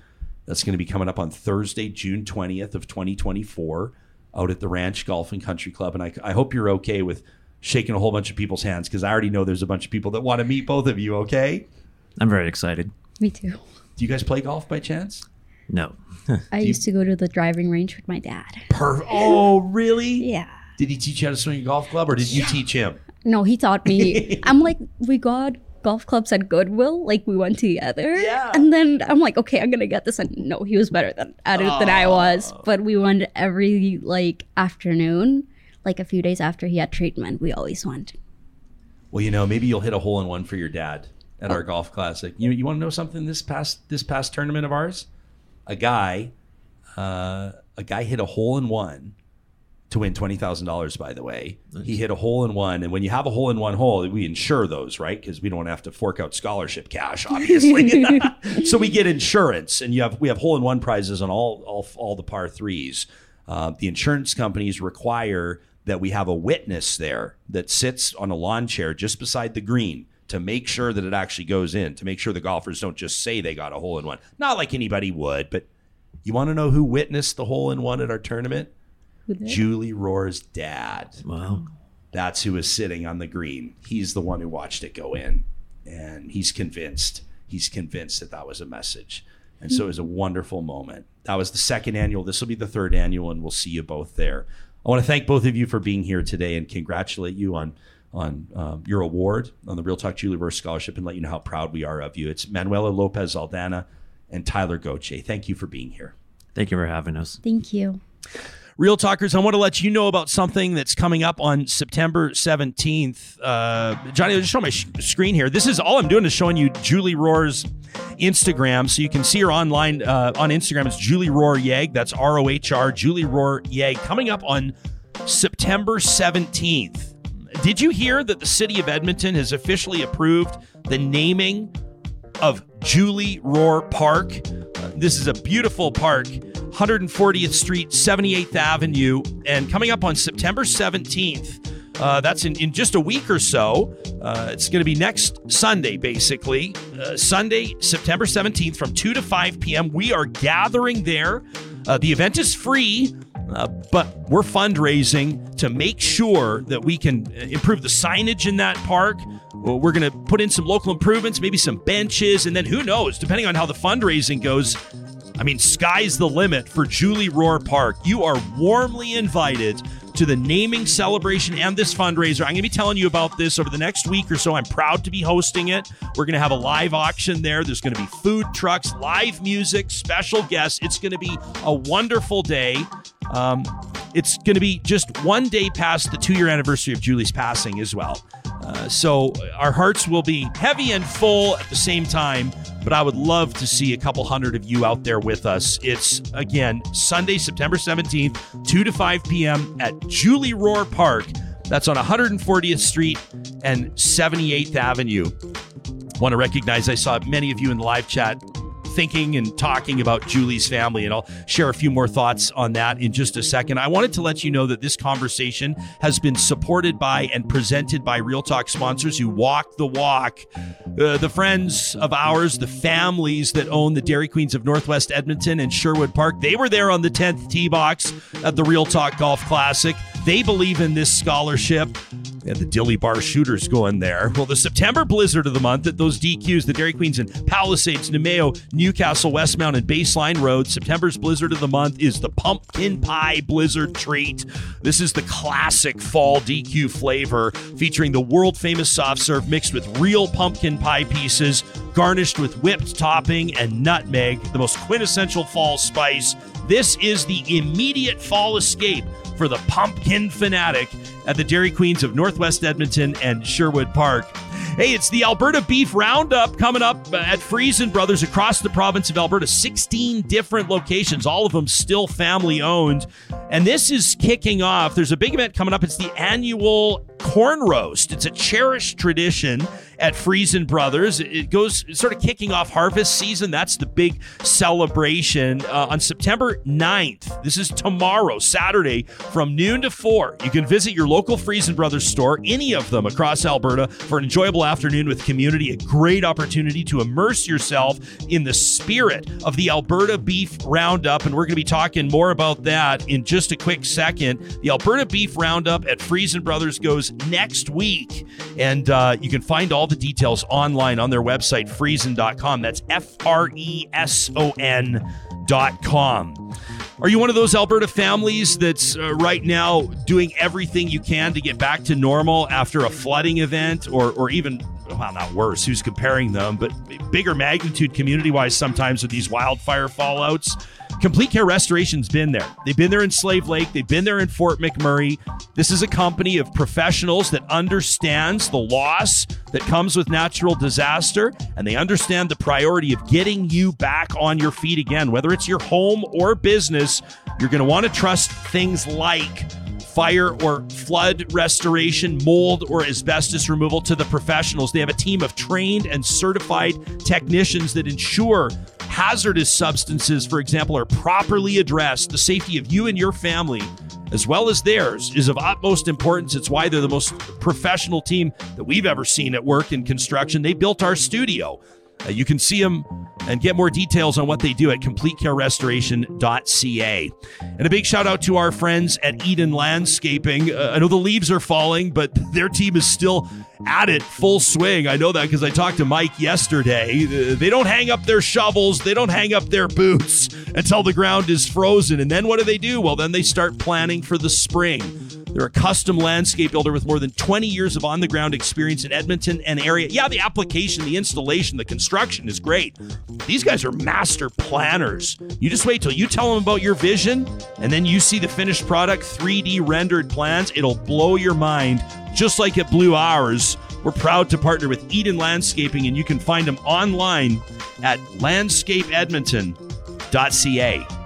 That's going to be coming up on Thursday, June 20th of 2024 out at the Ranch Golf and Country Club. And I, I hope you're okay with shaking a whole bunch of people's hands because I already know there's a bunch of people that want to meet both of you, okay? I'm very excited. me too Do you guys play golf by chance? No. <laughs> i used to go to the driving range with my dad Per- oh, really? yeah Did he teach you how to swing a golf club or did you teach him? no he taught me <laughs> i'm like we got golf clubs at goodwill like we went together Yeah. and then i'm like okay i'm gonna get this and no he was better than at it than i was but we went every like afternoon like a few days after he had treatment we always went Well, you know, maybe you'll hit a hole in one for your dad at our golf classic. You you want to know something? This past this past tournament of ours, a guy, uh, a guy hit a hole in one to win twenty thousand dollars. By the way, he hit a hole in one, and when you have a hole in one hole, we insure those, right? Because we don't have to fork out scholarship cash, obviously. <laughs> <laughs> so we get insurance, and you have we have hole in one prizes on all all all the par threes. Uh, the insurance companies require that we have a witness there that sits on a lawn chair just beside the green to make sure that it actually goes in, to make sure the golfers don't just say they got a hole in one. Not like anybody would, but you want to know who witnessed the hole in one at our tournament? Julie Rohr's dad. Wow. That's who is sitting on the green. He's the one who watched it go in, and he's convinced. He's convinced that that was a message, and so it was a wonderful moment. That was the second annual. This will be the third annual, and we'll see you both there. I want to thank both of you for being here today and congratulate you on on um, your award on the Real Talk Julie Rohr Scholarship and let you know how proud we are of you. It's Manuela Lopez Aldana and Tyler Gauchier. Thank you for being here. Thank you for having us. thank you Real Talkers, I want to let you know about something that's coming up on September 17th. Uh, Johnny, I'll just show my sh- screen here. This is all I'm doing is showing you Julie Rohr's Instagram. So you can see her online uh, on Instagram. It's Julie Rohr Yeg. That's R O H R, Julie Rohr Yeg. Coming up on September 17th. Did you hear that the city of Edmonton has officially approved the naming of Julie Rohr Park. This is a beautiful park, 140th Street, 78th Avenue, and coming up on September 17th. Uh, that's in, in just a week or so. Uh, it's going to be next Sunday, basically. Uh, Sunday, September 17th from 2 to 5 p.m. We are gathering there. Uh, the event is free, uh, but we're fundraising to make sure that we can uh, improve the signage in that park. Well, We're going to put in some local improvements, maybe some benches, and then who knows, depending on how the fundraising goes. I mean, sky's the limit for Julie Rohr Park. You are warmly invited to the naming celebration and this fundraiser. I'm going to be telling you about this over the next week or so. I'm proud to be hosting it. We're going to have a live auction there. There's going to be food trucks, live music, special guests. It's going to be a wonderful day. Um, it's going to be just one day past the two year anniversary of Julie's passing as well. Uh, so our hearts will be heavy and full at the same time. But I would love to see a couple hundred of you out there with us. It's again Sunday, September 17th, 2 to 5 p.m. at Julie Rohr Park. That's on 140th Street and 78th Avenue. Want to recognize I saw many of you in the live chat thinking and talking about Julie's family, and I'll share a few more thoughts on that in just a second. I wanted to let you know that this conversation has been supported by and presented by Real Talk sponsors who walk the walk. Uh, the friends of ours, the families that own the Dairy Queens of Northwest Edmonton and Sherwood Park, they were there on the 10th tee box at the Real Talk Golf Classic. They believe in this scholarship. And the Dilly Bar shooters going there. Well, the September blizzard of the month at those DQs, the Dairy Queens in Palisades, Namao, Newcastle, Westmount, and Baseline Road. September's blizzard of the month is the pumpkin pie blizzard treat. This is the classic fall DQ flavor featuring the world famous soft serve mixed with real pumpkin pie pieces, garnished with whipped topping and nutmeg, the most quintessential fall spice. This is the immediate fall escape for the pumpkin fanatic at the Dairy Queens of Northwest Edmonton and Sherwood Park. Hey, it's the Alberta Beef Roundup coming up at Freson Brothers across the province of Alberta. 16 different locations, all of them still family owned. And this is kicking off. There's a big event coming up. It's the annual corn roast. It's a cherished tradition at Freson Brothers. It goes sort of kicking off harvest season. That's the big celebration uh, on September 9th. This is tomorrow, Saturday, from noon to 4. You can visit your local Freson Brothers store, any of them across Alberta, for an enjoyable afternoon with community. A great opportunity to immerse yourself in the spirit of the Alberta Beef Roundup. And we're going to be talking more about that in just a quick second. The Alberta Beef Roundup at Freson Brothers goes next week. And uh, you can find all the details online on their website, freson.com. That's F R E S O N.com. Are you one of those Alberta families that's uh, right now doing everything you can to get back to normal after a flooding event or, or even, well, not worse, who's comparing them, but bigger magnitude community wise sometimes with these wildfire fallouts? Complete Care Restoration's been there. They've been there in Slave Lake. They've been there in Fort McMurray. This is a company of professionals that understands the loss that comes with natural disaster, and they understand the priority of getting you back on your feet again. Whether it's your home or business, you're going to want to trust things like fire or flood restoration, mold or asbestos removal to the professionals. They have a team of trained and certified technicians that ensure hazardous substances, for example, are properly addressed. The safety of you and your family, as well as theirs, is of utmost importance. It's why they're the most professional team that we've ever seen at work in construction. They built our studio. Uh, you can see them and get more details on what they do at completecarerestoration.ca. And a big shout out to our friends at Eden Landscaping. Uh, I know the leaves are falling, but their team is still at it full swing. I know that because I talked to Mike yesterday. Uh, they don't hang up their shovels, they don't hang up their boots until the ground is frozen. And then what do they do? Well, then they start planning for the spring. They're a custom landscape builder with more than 20 years of on the ground experience in Edmonton and area. Yeah, the application, the installation, the construction is great. These guys are master planners. You just wait till you tell them about your vision and then you see the finished product, 3D rendered plans. It'll blow your mind, just like it blew ours. We're proud to partner with Eden Landscaping, and you can find them online at landscapeedmonton.ca.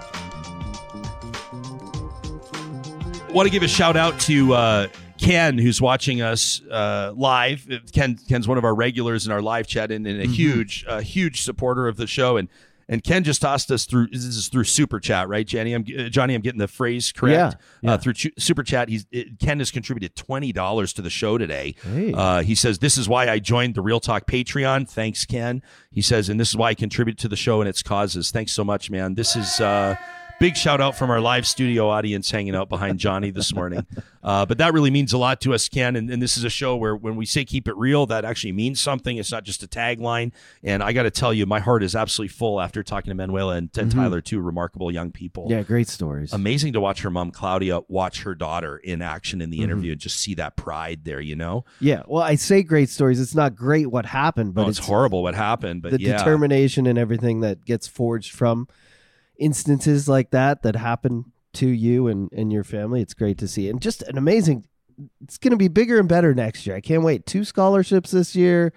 want to give a shout out to uh, Ken, who's watching us uh, live. Ken Ken's one of our regulars in our live chat and, and a mm-hmm. huge, uh, huge supporter of the show. And and Ken just tossed us through. This is through super chat, right, Jenny? I'm uh, Johnny. I'm getting the phrase correct. Yeah, yeah. Uh, through ch- super chat, he's it, Ken has contributed twenty dollars to the show today. Hey. Uh, he says this is why I joined the Real Talk Patreon. Thanks, Ken. He says, and this is why I contribute to the show and its causes. Thanks so much, man. This is. Uh, big shout out from our live studio audience hanging out behind Johnny this morning. Uh, but that really means a lot to us, Ken. And, and, this is a show where when we say keep it real, that actually means something. It's not just a tagline. And I got to tell you, my heart is absolutely full after talking to Manuela and, and mm-hmm. Tyler, two remarkable young people. Yeah, great stories. Amazing to watch her mom, Claudia, watch her daughter in action in the mm-hmm. interview and just see that pride there, you know? Yeah. Well, I say great stories. It's not great what happened, but it's, it's, horrible what happened. But the yeah. determination and everything that gets forged from instances like that that happen to you and, and your family. It's great to see. And just an amazing, it's going to be bigger and better next year. I can't wait. Two scholarships this year.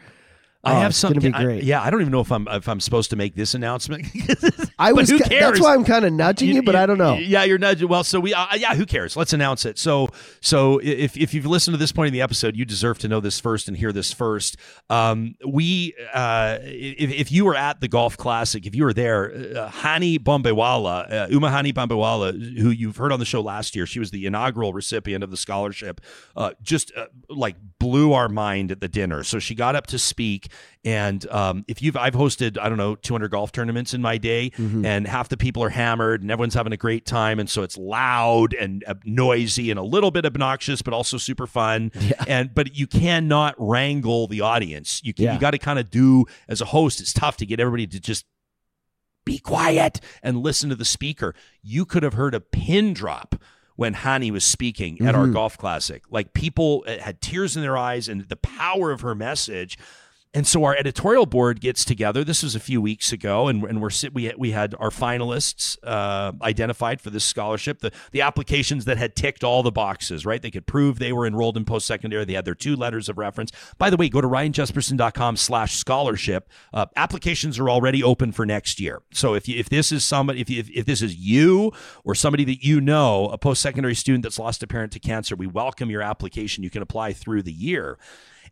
I Oh, have gonna something. be I- great. yeah, I don't even know if I'm if I'm supposed to make this announcement. <laughs> I But was. who cares? That's why I'm kind of nudging you, but I don't know. Yeah, you're nudging. Well, so we, uh, yeah, who cares? Let's announce it. So, so if if you've listened to this point in the episode, you deserve to know this first and hear this first. Um, we, uh, if, if you were at the golf classic, if you were there, uh, Hani Bombewala, uh, Uma Hani Bombewala, who you've heard on the show last year, she was the inaugural recipient of the scholarship. Uh, just uh, like blew our mind at the dinner. So she got up to speak, and um, if you've, I've hosted, I don't know, 200 golf tournaments in my day, and half the people are hammered, and everyone's having a great time, and so it's loud and noisy and a little bit obnoxious, but also super fun. <laughs> And but you cannot wrangle the audience. You can, Yeah. you got to kind of do as a host. It's tough to get everybody to just be quiet and listen to the speaker. You could have heard a pin drop when Hani was speaking at our golf classic. Like people uh, had tears in their eyes and the power of her message. And so our editorial board gets together. This was a few weeks ago, and, and we're we we had our finalists uh, identified for this scholarship. The the applications that had ticked all the boxes, right? They could prove they were enrolled in post secondary. They had their two letters of reference. By the way, go to ryanjespersen.com/slash scholarship. Uh, applications are already open for next year. So if you, if this is somebody, if, you, if if this is you or somebody that you know, a post secondary student that's lost a parent to cancer, we welcome your application. You can apply through the year.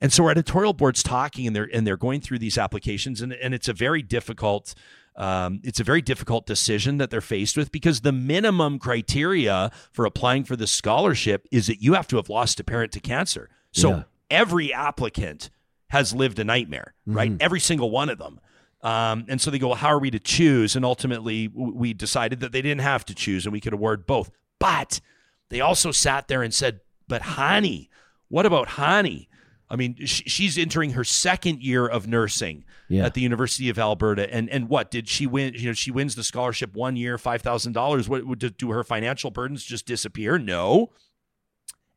And so our editorial board's talking and they're and they're going through these applications and, and it's a very difficult um, it's a very difficult decision that they're faced with because the minimum criteria for applying for this scholarship is that you have to have lost a parent to cancer. So Yeah. every applicant has lived a nightmare, right? Every single one of them. Um, and so they go, well, how are we to choose? And ultimately, we decided that they didn't have to choose and we could award both. But they also sat there and said, but Hani, what about Hani? I mean, sh- she's entering her second year of nursing Yeah. at the University of Alberta, and and what did she win? You know, she wins the scholarship one year, five thousand dollars. What would do her financial burdens just disappear? No.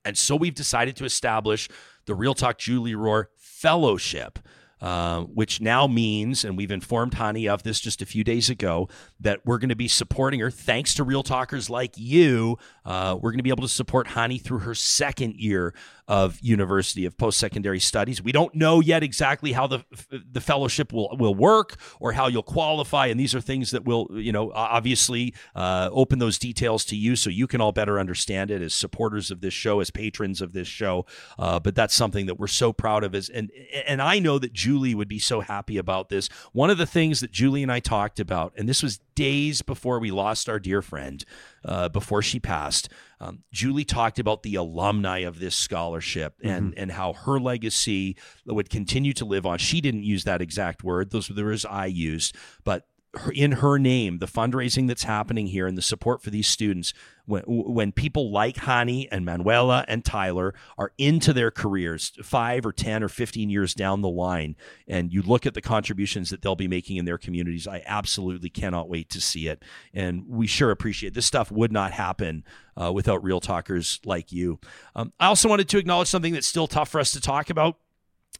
And so we've decided to establish the Real Talk Julie Rohr Fellowship, uh, which now means, and we've informed Hani of this just a few days ago, that we're going to be supporting her thanks to Real Talkers like you. Uh, we're going to be able to support Hani through her second year of University of Post Secondary Studies. We don't know yet exactly how the the fellowship will will work or how you'll qualify, and these are things that will you know obviously uh, open those details to you so you can all better understand it as supporters of this show, as patrons of this show. Uh, but that's something that we're so proud of, as and and I know that Julie would be so happy about this. One of the things that Julie and I talked about, and this was days before we lost our dear friend, uh, before she passed. Um, Julie talked about the alumni of this scholarship and and how her legacy would continue to live on. She didn't use that exact word; those were the words I used, but in her name, the fundraising that's happening here and the support for these students, when, when people like Hani and Manuela and Tyler are into their careers five or 10 or 15 years down the line, and you look at the contributions that they'll be making in their communities, I absolutely cannot wait to see it. And we sure appreciate this stuff would not happen uh, without real talkers like you. Um, I also wanted to acknowledge something that's still tough for us to talk about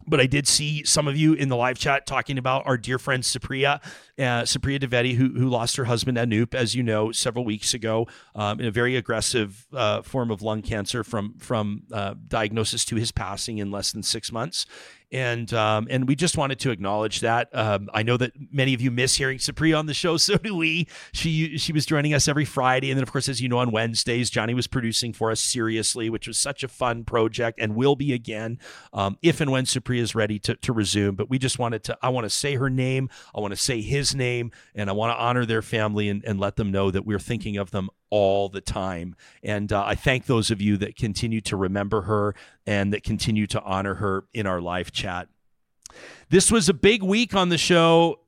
but I did see some of you in the live chat talking about our dear friend Supriya, uh, Supriya Dwivedi, who who lost her husband Anoop, as you know, several weeks ago, um, in a very aggressive uh, form of lung cancer from from uh, diagnosis to his passing in less than six months. And um, and we just wanted to acknowledge that. Um, I know that many of you miss hearing Supriya on the show, <laughs> so do we. She she was joining us every Friday, and then of course, as you know, on Wednesdays, Johnny was producing for us seriously, which was such a fun project, and will be again um, if and when Supriya is ready to to resume. But we just wanted to. I want to say her name. I want to say his name, and I want to honor their family and, and let them know that we're thinking of them all the time. And uh, I thank those of you that continue to remember her and that continue to honor her in our live chat. This was a big week on the show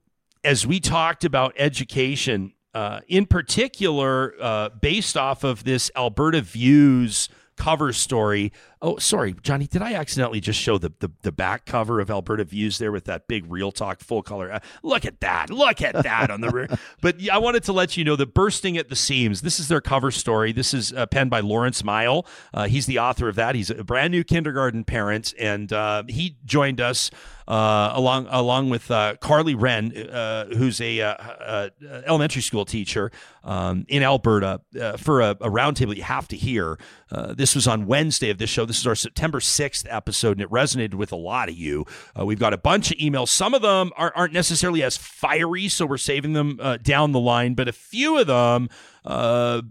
as we talked about education, uh, in particular, uh, based off of this Alberta Views cover story. Oh, sorry, Johnny, did I accidentally just show the, the, the back cover of Alberta Views there with that big Real Talk full color? Uh, look at that. Look at that on the rear. <laughs> But yeah, I wanted to let you know the Bursting at the Seams, this is their cover story. This is uh, penned by Lawrence Mile. Uh, he's the author of that. He's a brand new kindergarten parent, and uh, he joined us uh, along along with uh, Carly Wren, uh, who's a uh, uh, elementary school teacher. Um, in Alberta uh, for a, a roundtable you have to hear. Uh, this was on Wednesday of this show. This is our September 6th episode, and it resonated with a lot of you. Uh, we've got a bunch of emails. Some of them aren't, aren't necessarily as fiery, so we're saving them uh, down the line, but a few of them uh,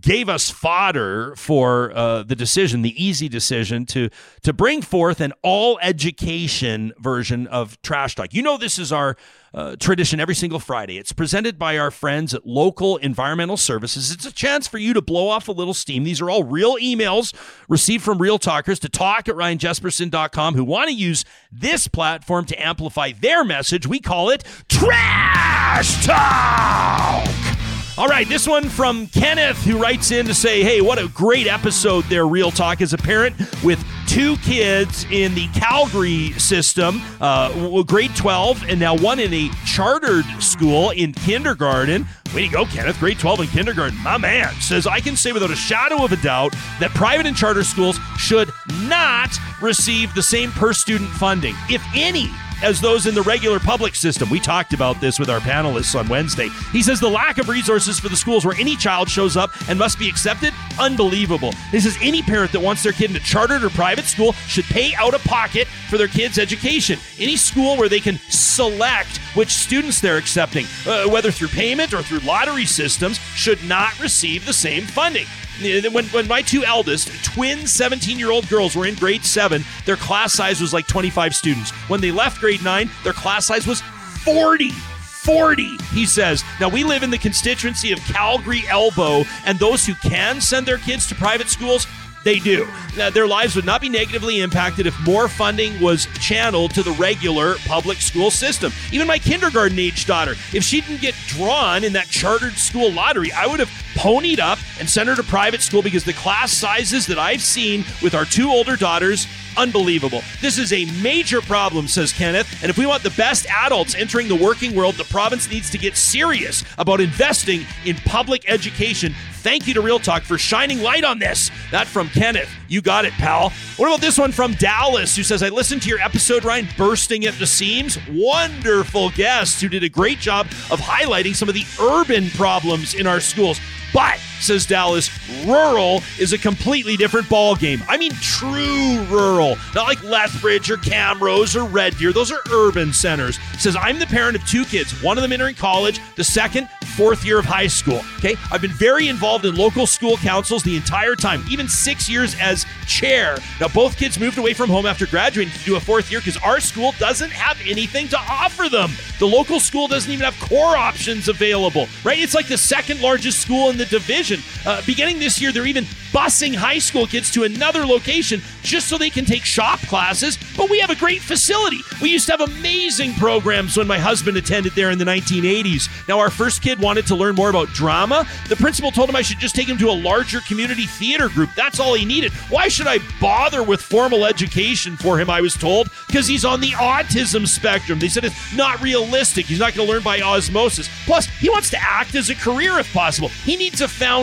gave us fodder for uh, the decision, the easy decision to to bring forth an all education version of Trash Talk. You know, this is our uh, tradition every single Friday. It's presented by our friends at Local Environmental Services. It's a chance for you to blow off a little steam. These are all real emails received from real talkers to talk at ryanjespersen.com who want to use this platform to amplify their message. We call it Trash Talk. All right, this one from Kenneth, who writes in to say, Hey, what a great episode there, Real Talk. As a parent with two kids in the Calgary system, uh, grade 12, and now one in a chartered school in kindergarten. Way to go, Kenneth. Grade 12 in kindergarten. My man says, I can say without a shadow of a doubt that private and charter schools should not receive the same per student funding, if any as those in the regular public system. We talked about this with our panelists on Wednesday. He says the lack of resources for the schools where any child shows up and must be accepted, unbelievable. He says any parent that wants their kid in a chartered or private school should pay out of pocket for their kid's education. Any school where they can select which students they're accepting, uh, whether through payment or through lottery systems, should not receive the same funding. When, when my two eldest, twin 17 year old girls, were in grade seven, their class size was like 25 students. When they left grade nine, their class size was 40. 40, he says. Now, we live in the constituency of Calgary Elbow, and those who can send their kids to private schools they do. Now, their lives would not be negatively impacted if more funding was channeled to the regular public school system. Even my kindergarten age daughter, if she didn't get drawn in that chartered school lottery, I would have ponied up and sent her to private school because the class sizes that I've seen with our two older daughters unbelievable. This is a major problem, says Kenneth. And if we want the best adults entering the working world, the province needs to get serious about investing in public education. Thank you to Real Talk for shining light on this. That from Kenneth. You got it, pal. What about this one from Dallas, who says, I listened to your episode, Ryan, bursting at the seams. Wonderful guest who did a great job of highlighting some of the urban problems in our schools. But, says Dallas, rural is a completely different ball game. I mean true rural, not like Lethbridge or Camrose or Red Deer. Those are urban centers. Says, I'm the parent of two kids, one of them entering college, the second, fourth year of high school. Okay. I've been very involved in local school councils the entire time, even six years as chair. Now, both kids moved away from home after graduating to do a fourth year because our school doesn't have anything to offer them. The local school doesn't even have core options available, right? It's like the second largest school in the division. Uh, beginning this year, they're even busing high school kids to another location just so they can take shop classes. But we have a great facility. We used to have amazing programs when my husband attended there in the 1980s. Now, our first kid wanted to learn more about drama. The principal told him I should just take him to a larger community theater group. That's all he needed. Why should I bother with formal education for him? I was told because he's on the autism spectrum. They said it's not realistic. He's not going to learn by osmosis. Plus, he wants to act as a career if possible. He needs a foundation.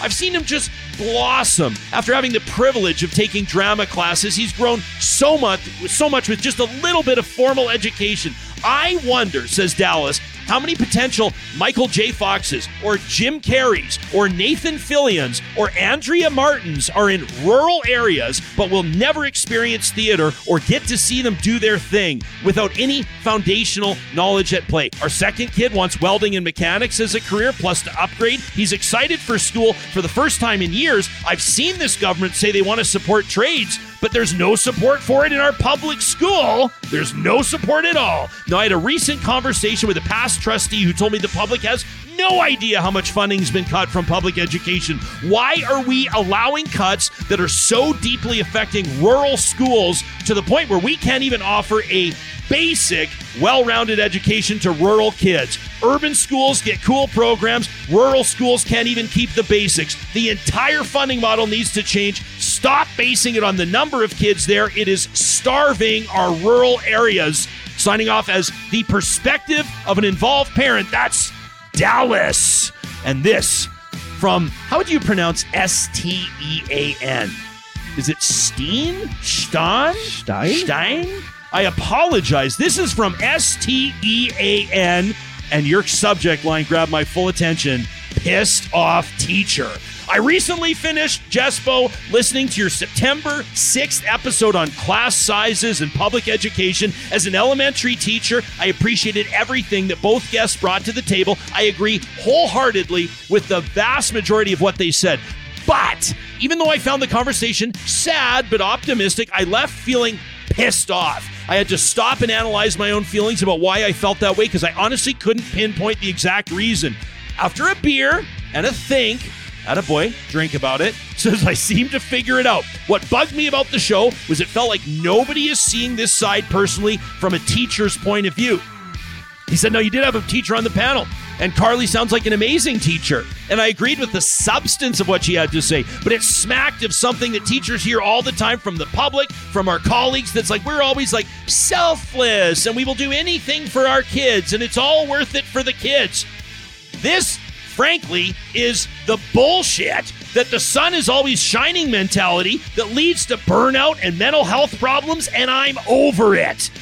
I've seen him just blossom after having the privilege of taking drama classes. He's grown so much, so much with just a little bit of formal education. I wonder, says Dallas, how many potential Michael J. Foxes or Jim Carreys or Nathan Fillions or Andrea Martins are in rural areas but will never experience theater or get to see them do their thing without any foundational knowledge at play. Our second kid wants welding and mechanics as a career plus to upgrade. He's excited for school for the first time in years. I've seen this government say they want to support trades, but there's no support for it in our public school. There's no support at all. Now, I had a recent conversation with a past trustee who told me the public has no idea how much funding's been cut from public education. Why are we allowing cuts that are so deeply affecting rural schools to the point where we can't even offer a basic, well rounded education to rural kids? Urban schools get cool programs, rural schools can't even keep the basics. The entire funding model needs to change. Stop basing it on the number of kids there. It is starving our rural areas. Signing off as the perspective of an involved parent. That's Dallas. And this from, how would you pronounce S T E A N? Is it Steen? Stein? Stein? Stein? I apologize. This is from S T E A N, and your subject line grabbed my full attention. pissed off teacher. I recently finished, Jespo, listening to your September 6th episode on class sizes and public education. As an elementary teacher, I appreciated everything that both guests brought to the table. I agree wholeheartedly with the vast majority of what they said. But even though I found the conversation sad but optimistic, I left feeling pissed off. I had to stop and analyze my own feelings about why I felt that way because I honestly couldn't pinpoint the exact reason. After a beer and a think, at a boy, drink about it, <laughs> says I seem to figure it out. What bugged me about the show was it felt like nobody is seeing this side personally from a teacher's point of view. He said, No, you did have a teacher on the panel. And Carly sounds like an amazing teacher. And I agreed with the substance of what she had to say, but it smacked of something that teachers hear all the time from the public, from our colleagues, that's like, we're always like selfless and we will do anything for our kids and it's all worth it for the kids. This, frankly, is the bullshit that the sun is always shining mentality that leads to burnout and mental health problems, and I'm over it.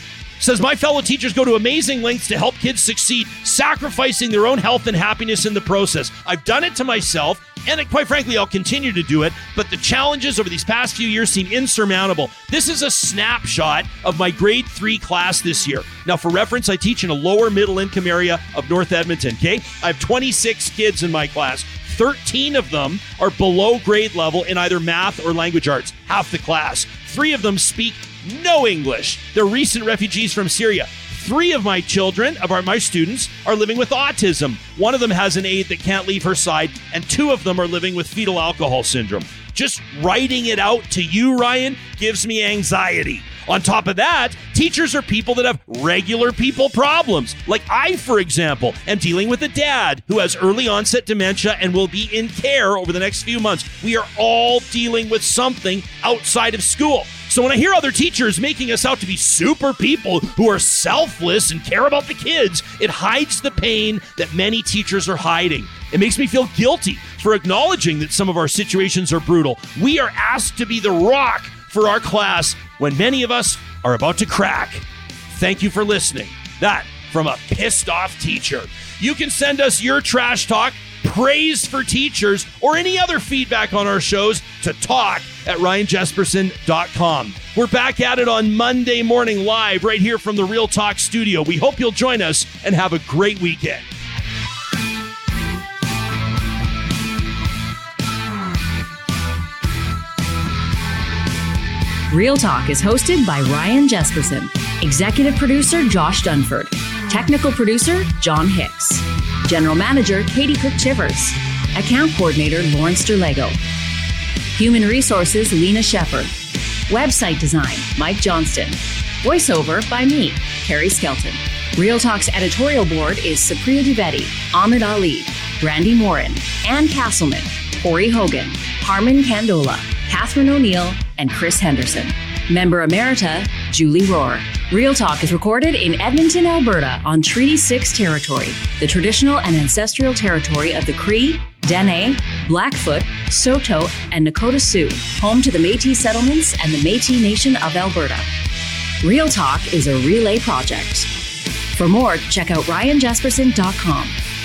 Says my fellow teachers go to amazing lengths to help kids succeed, sacrificing their own health and happiness in the process. I've done it to myself, and quite frankly, I'll continue to do it, but the challenges over these past few years seem insurmountable. This is a snapshot of my grade three class this year. Now, for reference, I teach in a lower middle income area of North Edmonton, okay? I have 26 kids in my class. 13 of them are below grade level in either math or language arts, half the class. Three of them speak no English. They're recent refugees from Syria. Three of my children, of our, my students, are living with autism. One of them has an aide that can't leave her side, and two of them are living with fetal alcohol syndrome. Just writing it out to you, Ryan, gives me anxiety. On top of that, teachers are people that have regular people problems. Like I, for example, am dealing with a dad who has early onset dementia and will be in care over the next few months. We are all dealing with something outside of school. So when I hear other teachers making us out to be super people who are selfless and care about the kids, it hides the pain that many teachers are hiding. It makes me feel guilty for acknowledging that some of our situations are brutal. We are asked to be the rock for our class when many of us are about to crack. Thank you for listening. That from a pissed off teacher. You can send us your trash talk, praise for teachers, or any other feedback on our shows to talk at ryanjespersen.com. We're back at it on Monday morning live right here from the Real Talk studio. We hope you'll join us and have a great weekend. Real Talk is hosted by Ryan Jespersen, executive producer Josh Dunford, technical producer John Hicks, general manager Katie Cook Chivers, account coordinator Lawrence Derlego, human resources Lena Shepard, website design Mike Johnston, voiceover by me, Carrie Skelton. Real Talk's editorial board is Supriya Dwivedi, Ahmed Ali, Brandy Morin, Ann Castleman, Corey Hogan, Harmon Candola, Catherine O'Neill, and Chris Henderson. Member Emerita, Julie Rohr. Real Talk is recorded in Edmonton, Alberta on Treaty 6 territory, the traditional and ancestral territory of the Cree, Dene, Blackfoot, Saulteaux, and Nakota Sioux, home to the Métis settlements and the Métis Nation of Alberta. Real Talk is a relay project. For more, check out ryanjespersen.com.